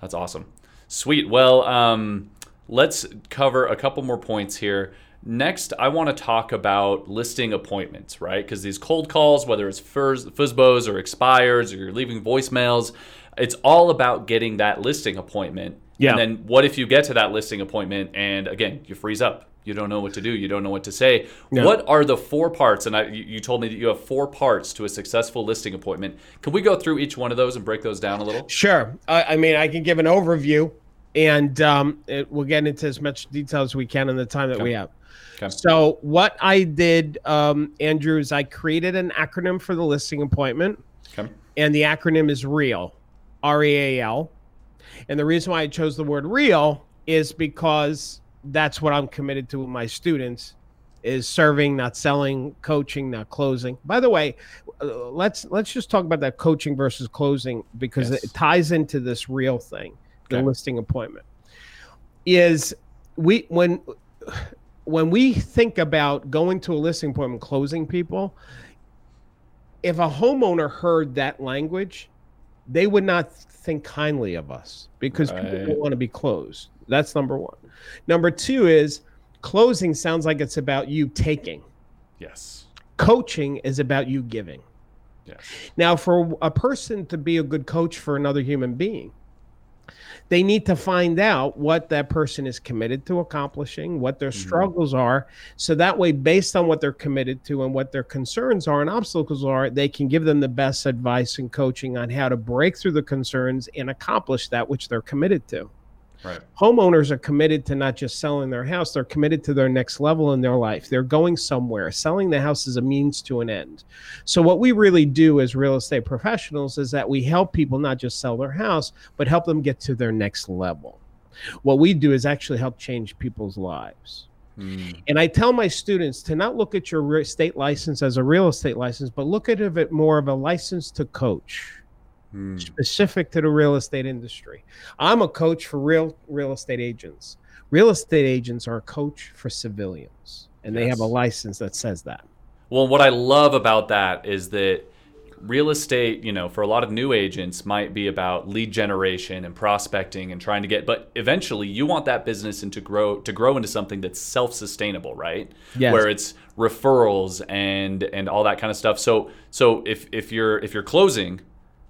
That's awesome. Sweet. Well, um, let's cover a couple more points here. Next, I want to talk about listing appointments, right? Because these cold calls, whether it's FSBOs or expires or you're leaving voicemails, it's all about getting that listing appointment yeah. And then what if you get to that listing appointment and again, you freeze up? You don't know what to do. You don't know what to say. Yeah. What are the four parts? And I, you told me that you have four parts to a successful listing appointment. Can we go through each one of those and break those down a little? Sure. I mean, I can give an overview, and um, it, we'll get into as much detail as we can in the time that okay. we have. Okay. So, what I did, um, Andrew, is I created an acronym for the listing appointment, okay. and the acronym is REAL, R E A L. And the reason why I chose the word real is because that's what I'm committed to with my students is serving, not selling, coaching, not closing. By the way, uh, let's let's just talk about that coaching versus closing because yes. it ties into this real thing, the okay. listing appointment. Is we when when we think about going to a listing appointment, closing people, if a homeowner heard that language, they would not think kindly of us because right. people don't want to be closed. That's number one. Number two is closing sounds like it's about you taking. Yes. Coaching is about you giving. Yes. Now, for a person to be a good coach for another human being, they need to find out what that person is committed to accomplishing, what their mm-hmm. struggles are. So that way, based on what they're committed to and what their concerns are and obstacles are, they can give them the best advice and coaching on how to break through the concerns and accomplish that which they're committed to. Right. Homeowners are committed to not just selling their house, they're committed to their next level in their life. They're going somewhere. Selling the house is a means to an end. So, what we really do as real estate professionals is that we help people not just sell their house, but help them get to their next level. What we do is actually help change people's lives. Hmm. And I tell my students to not look at your state license as a real estate license, but look at it more of a license to coach hmm. specific to the real estate industry. I'm a coach for real real estate agents. Real estate agents are a coach for civilians, and yes. they have a license that says that. Well, what I love about that is that real estate, you know, for a lot of new agents might be about lead generation and prospecting and trying to get but eventually you want that business into grow to grow into something that's self-sustainable, right? Yes. Where it's referrals and and all that kind of stuff. So so if if you're if you're closing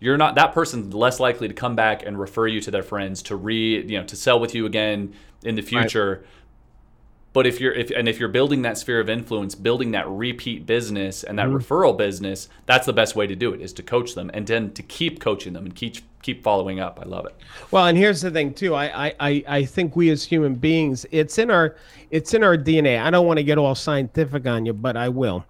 you're not that person's less likely to come back and refer you to their friends to re you know to sell with you again in the future. Right. But if you're if and if you're building that sphere of influence, building that repeat business and that mm-hmm. referral business, that's the best way to do it is to coach them and then to keep coaching them and keep keep following up. I love it. Well, and here's the thing too. I I I think we as human beings, it's in our it's in our DNA. I don't want to get all scientific on you, but I will.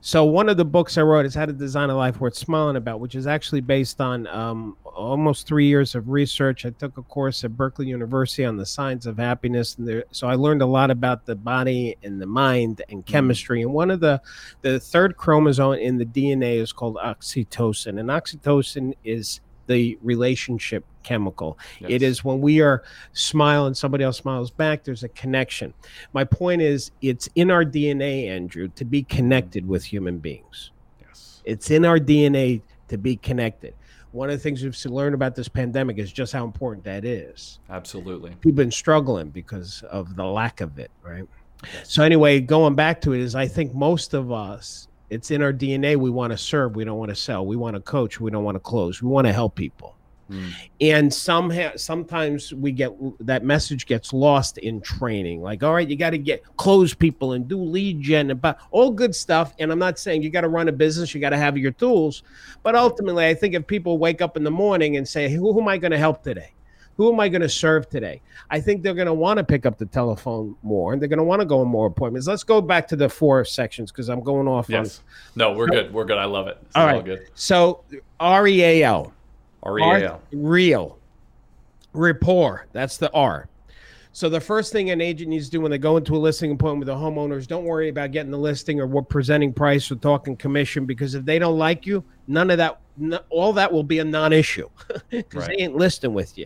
So one of the books I wrote is How to Design a Life Worth Smiling About, which is actually based on um, almost three years of research. I took a course at Berkeley University on the science of happiness, and there, so I learned a lot about the body and the mind and mm-hmm. chemistry. And one of the the third chromosome in the DNA is called oxytocin, and oxytocin is the relationship chemical. Yes. It is when we are smiling, somebody else smiles back, there's a connection. My point is, it's in our DNA, Andrew, to be connected with human beings. Yes. It's in our DNA to be connected. One of the things we've learned about this pandemic is just how important that is. Absolutely. People have been struggling because of the lack of it, right? Yes. So anyway, going back to it is I think most of us it's in our DNA. We want to serve. We don't want to sell. We want to coach. We don't want to close. We want to help people. Mm. And somehow, sometimes we get that message gets lost in training. Like, all right, you got to get close people and do lead gen, but all good stuff. And I'm not saying you got to run a business, you got to have your tools. But ultimately, I think if people wake up in the morning and say, who, who am I going to help today? Who am I going to serve today? I think they're going to want to pick up the telephone more and they're going to want to go on more appointments. Let's go back to the four sections because I'm going off. Yes. On, no, we're so, good. We're good. I love it. This all right. All good. So R E A L. R E A L. Real. Rapport. That's the R. So the first thing an agent needs to do when they go into a listing appointment with the homeowners, don't worry about getting the listing or what presenting price or talking commission because if they don't like you, none of that, all that will be a non-issue because right. they ain't listing with you.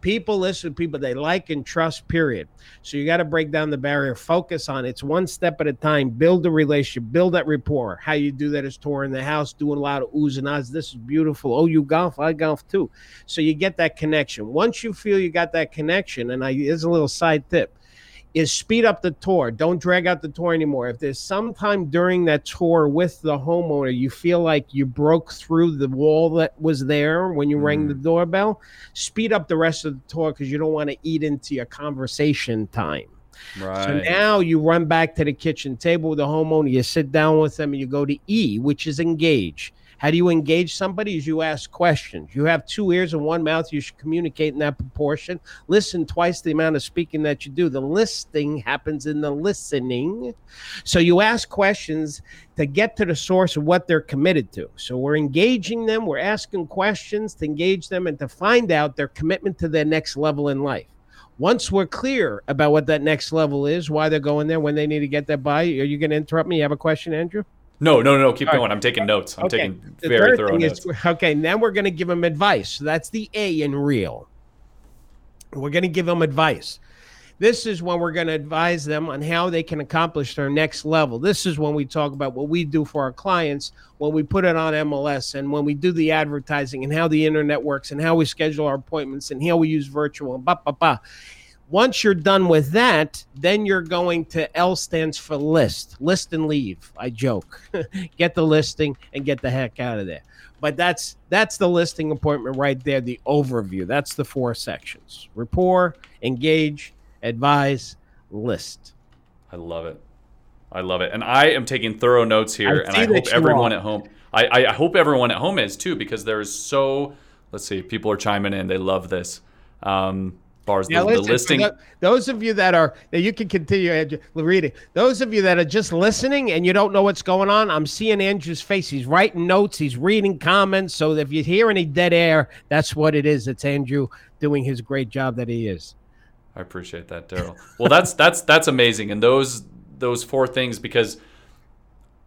People listen to people they like and trust, period. So you got to break down the barrier, focus on it. It's one step at a time. Build a relationship, build that rapport. How you do that is touring the house, doing a lot of oohs and ahs. This is beautiful. Oh, you golf? I golf too. So you get that connection. Once you feel you got that connection, and I here's a little side tip is speed up the tour. Don't drag out the tour anymore. If there's some time during that tour with the homeowner, you feel like you broke through the wall that was there when you mm. rang the mm. doorbell, speed up the rest of the tour because you don't want to eat into your conversation time. Right. So now you run back to the kitchen table with the homeowner, you sit down with them, and you go to E, which is engage. How do you engage somebody? Is you ask questions. You have two ears and one mouth. You should communicate in that proportion. Listen twice the amount of speaking that you do. The listing happens in the listening. So you ask questions to get to the source of what they're committed to. So we're engaging them. We're asking questions to engage them and to find out their commitment to their next level in life once we're clear about what that next level is, why they're going there, when they need to get there by, are you going to interrupt me? You have a question, Andrew? No, no, no, no. Keep All going. Right. I'm taking notes. I'm okay. taking the very thorough notes. Is, okay, now we're going to give them advice. So that's the A in real. We're going to give them advice. This is when we're going to advise them on how they can accomplish their next level. This is when we talk about what we do for our clients, when we put it on MLS, and when we do the advertising, and how the internet works, and how we schedule our appointments, and how we use virtual, and ba ba ba. Once you're done with that, then you're going to L stands for list, list and leave. I joke. get the listing and get the heck out of there. But that's that's the listing appointment right there, the overview. That's the four sections. Rapport, engage, advise, list. I love it. I love it. And I am taking thorough notes here I and I hope everyone are. at home I, I hope everyone at home is too because there's so let's see, people are chiming in. They love this. Um, far as yeah, the, listen, the listing. The, those of you that are that you can continue reading. Those of you that are just listening and you don't know what's going on, I'm seeing Andrew's face. He's writing notes. He's reading comments. So if you hear any dead air, that's what it is. It's Andrew doing his great job that he is. I appreciate that, Darryl. Well, that's that's that's amazing, and those those four things because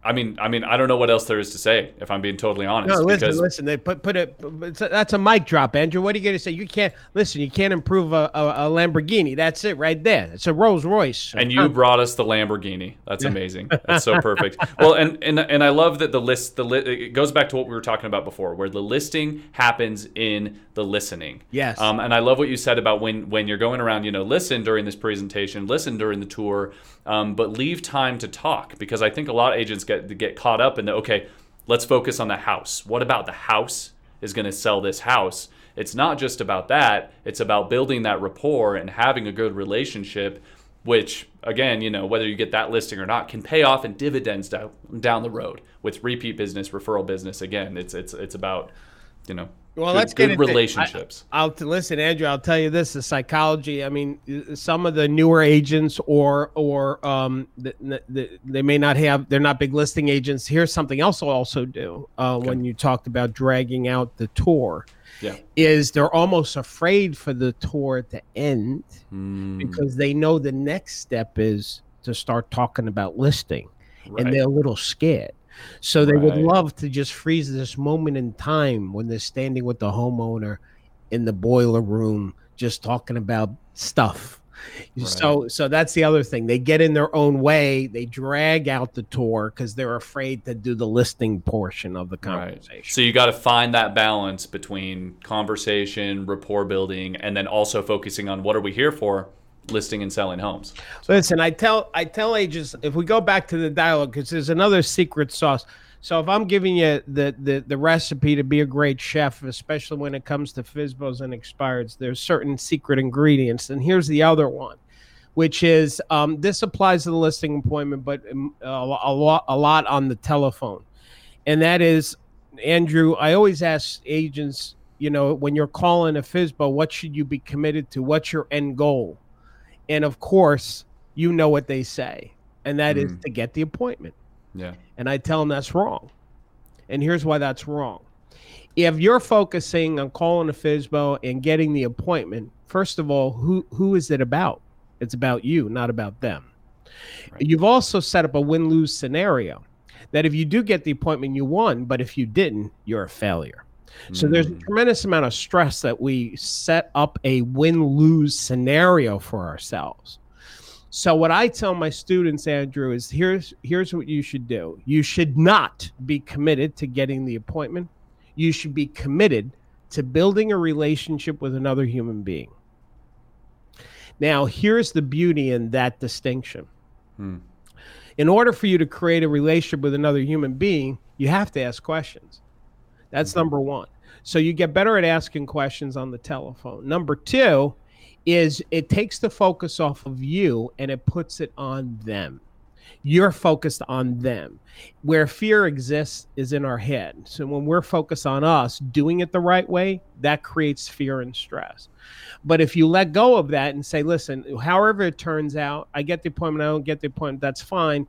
I mean, I mean, I don't know what else there is to say if I'm being totally honest. No, listen, because... listen. They put put it. That's a mic drop, Andrew. What are you going to say? You can't listen. You can't improve a, a, a, Lamborghini. That's it right there. It's a Rolls Royce. And you brought us the Lamborghini. That's amazing. That's so perfect. well, and and and I love that the list. The li- it goes back to what we were talking about before, where the listing happens in the listening. Yes. Um, and I love what you said about when when you're going around. You know, listen during this presentation, listen during the tour, um, but leave time to talk because I think a lot of agents get get caught up in the okay, let's focus on the house. What about the house is going to sell this house. It's not just about that. It's about building that rapport and having a good relationship, which again, you know, whether you get that listing or not, can pay off in dividends down down the road with repeat business, referral business. Again, it's it's it's about you know well, good, let's get good into- relationships. I, will listen, Andrew. I'll tell you this: the psychology. I mean, some of the newer agents, or or um, the, the, they may not have. They're not big listing agents. Here's something else I'll also do. Uh, When you talked about dragging out the tour, yeah. is they're almost afraid for the tour to end Mm, because they know the next step is to start talking about listing, right. and they're a little scared. So they would love to just freeze this moment in time when they're standing with the homeowner in the boiler room, just talking about stuff. So, so that's the other thing. They get in their own way. They drag out the tour because they're afraid to do the listing portion of the Right. conversation. So you got to find that balance between conversation, rapport building, and then also focusing on what are we here for, listing and selling homes. So. Listen, I tell I tell agents if we go back to the dialogue because there's another secret sauce. So if I'm giving you the, the the recipe to be a great chef, especially when it comes to FSBOs and expireds, there's certain secret ingredients, and here's the other one, which is um, this applies to the listing appointment, but um, a, a lot a lot on the telephone, and that is, Andrew. I always ask agents, you know, when you're calling a FSBO, what should you be committed to? What's your end goal? And of course, you know what they say, and that is Mhm. to get the appointment. Yeah. And I tell them that's wrong. And here's why that's wrong. If you're focusing on calling a FSBO and getting the appointment, first of all, who who is it about? It's about you, not about them. Right. You've also set up a win-lose scenario that if you do get the appointment, you won, but if you didn't, you're a failure. So there's a Mm, tremendous amount of stress that we set up a win lose scenario for ourselves. So what I tell my students, Andrew, is here's here's what you should do. You should not be committed to getting the appointment. You should be committed to building a relationship with another human being. Now, here's the beauty in that distinction. Hmm. In order for you to create a relationship with another human being, you have to ask questions. That's mm-hmm. number one. So you get better at asking questions on the telephone. Number two is it takes the focus off of you and it puts it on them. You're focused on them. Where fear exists is in our head. So when we're focused on us doing it the right way, that creates fear and stress. But if you let go of that and say, listen, however it turns out, I get the appointment, I don't get the appointment, that's fine.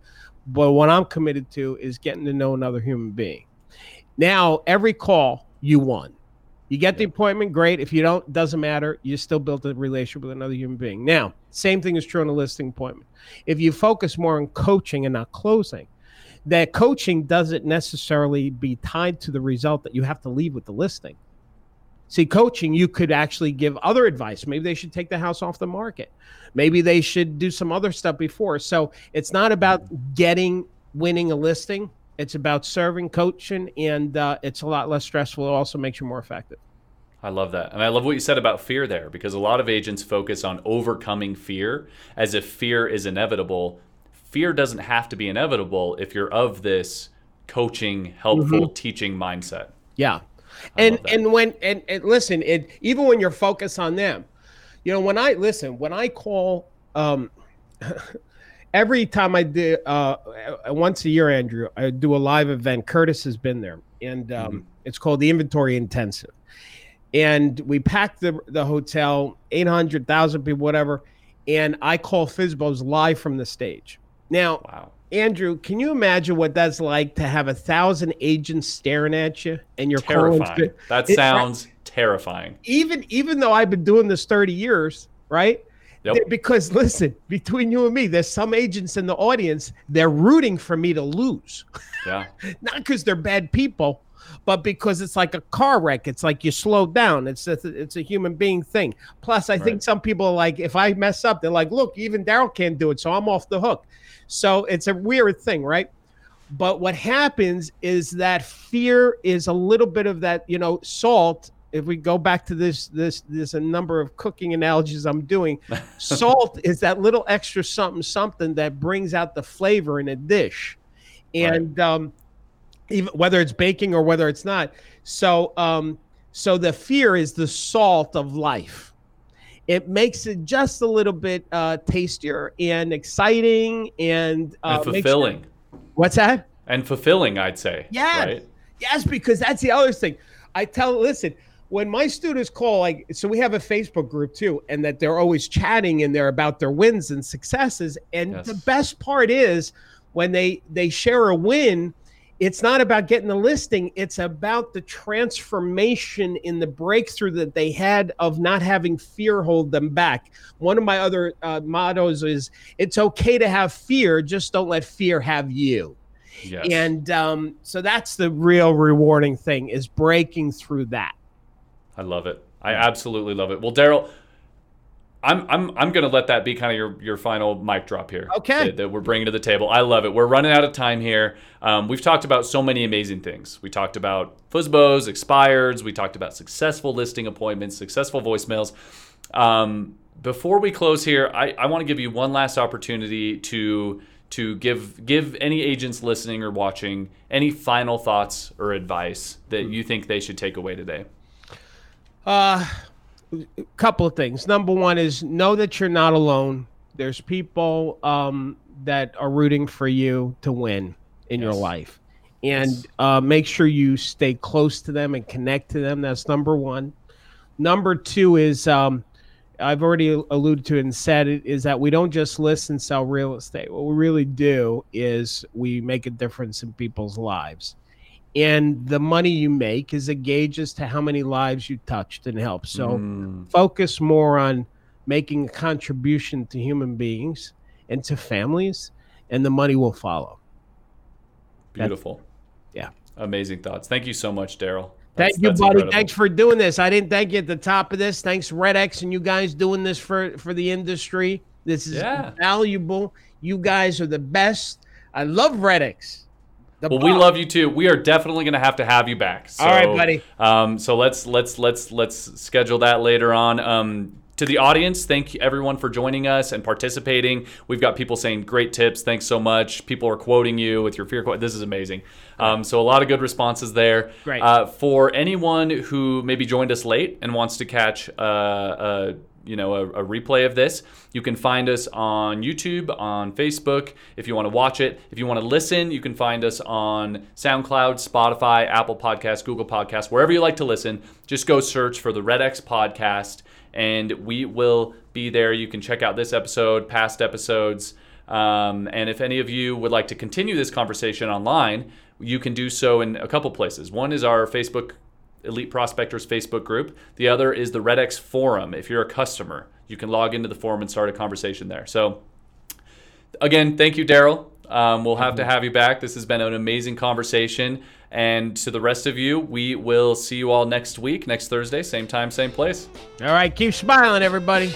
But what I'm committed to is getting to know another human being. Now, every call you won. You get the appointment, great. If you don't, doesn't matter. You still built a relationship with another human being. Now, same thing is true on a listing appointment. If you focus more on coaching and not closing, that coaching doesn't necessarily be tied to the result that you have to leave with the listing. See, coaching, you could actually give other advice. Maybe they should take the house off the market. Maybe they should do some other stuff before. So it's not about mm-hmm. getting, winning a listing. It's about serving, coaching, and uh, it's a lot less stressful. It also makes you more effective. I love that. And I love what you said about fear there because a lot of agents focus on overcoming fear as if fear is inevitable. Fear doesn't have to be inevitable if you're of this coaching, helpful, teaching mindset. Yeah. I and and when and, and listen, it even when you're focused on them, you know, when I listen, when I call um every time I do uh once a year, Andrew, I do a live event. Curtis has been there, and um Mhm. it's called the Inventory Intensive. And we pack the the hotel, eight hundred thousand people, whatever. And I call FSBOs live from the stage. Now, Wow. Andrew, can you imagine what that's like to have a thousand agents staring at you and you're? Terrifying. That It- sounds terrifying. Even even though I've been doing this thirty years, right? Yep. Because listen, between you and me, there's some agents in the audience. They're rooting for me to lose, Yeah. not because they're bad people, but because it's like a car wreck. It's like you slow down. It's a, it's a human being thing. Plus, I think some people are like, if I mess up, they're like, look, even Darryl can't do it, so I'm off the hook. So it's a weird thing, right? But what happens is that fear is a little bit of that, you know, salt. If we go back to this, this, there's a number of cooking analogies I'm doing. Salt is that little extra something, something that brings out the flavor in a dish, Right. and um, even whether it's baking or whether it's not. So, um, so the fear is the salt of life. It makes it just a little bit uh, tastier and exciting and, uh, and fulfilling. Sure, what's that? And fulfilling, I'd say. Yeah. Right? Yes, because that's the other thing. I tell, listen, when my students call, like, so we have a Facebook group too, and that they're always chatting in there about their wins and successes. And yes. the best part is when they they share a win, it's not about getting the listing it's about the transformation in the breakthrough that they had of not having fear hold them back one of my other uh, mottos is it's okay to have fear just don't let fear have you yes. and um, so that's the real rewarding thing is breaking through that i love it i absolutely love it well darryl I'm I'm I'm gonna let that be kind of your your final mic drop here. Okay. That, that we're bringing to the table. I love it. We're running out of time here. Um, we've talked about so many amazing things. We talked about FSBOs, expireds. We talked about successful listing appointments, successful voicemails. Um, before we close here, I, I want to give you one last opportunity to to give give any agents listening or watching any final thoughts or advice that you think they should take away today. Uh a couple of things. Number one is know that you're not alone. There's people um, that are rooting for you to win in yes. your life, and yes. uh, make sure you stay close to them and connect to them. That's number one. Number two is um, I've already alluded to it and said it is that we don't just list and sell real estate. What we really do is we make a difference in people's lives and the money you make is a gauge as to how many lives you touched and helped. So mm. focus more on making a contribution to human beings and to families, and the money will follow. Beautiful. yeah. Amazing thoughts. Thank you so much, Darryl. Thank you, buddy. Incredible. Thanks for doing this. I didn't thank you at the top of this. Thanks, REDX, and you guys doing this for for the industry. This is yeah. valuable. You guys are the best. I love REDX. The well, we love you too. We are definitely going to have to have you back. So, All right, buddy. Um, so let's let's let's let's schedule that later on. Um, to the audience, thank everyone for joining us and participating. We've got people saying great tips. Thanks so much. People are quoting you with your fear quote. This is amazing. Um, so a lot of good responses there. Great. Uh, for anyone who maybe joined us late and wants to catch uh, uh, you know a, a, replay of this. You can find us on youtube on facebook if you want to watch it. If you want to listen you can find us on soundcloud spotify apple podcast google podcast wherever you like to listen. Just go search for the REDX podcast and we will be there. You can check out this episode past episodes um, and if any of you would like to continue this conversation online you can do so in a couple places. One is our facebook Elite Prospectors Facebook group. The other is the REDX Forum. If you're a customer, you can log into the forum and start a conversation there. So, again, thank you, Darryl. Um, we'll have to have you back. This has been an amazing conversation. And to the rest of you, we will see you all next week, next Thursday, same time, same place. All right, keep smiling, everybody.